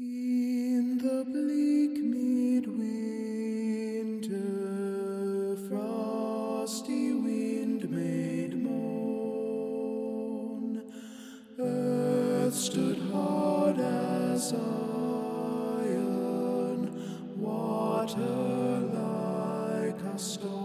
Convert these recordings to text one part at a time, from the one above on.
In the bleak midwinter, frosty wind made moan. Earth stood hard as iron, water like a stone.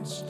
Christ.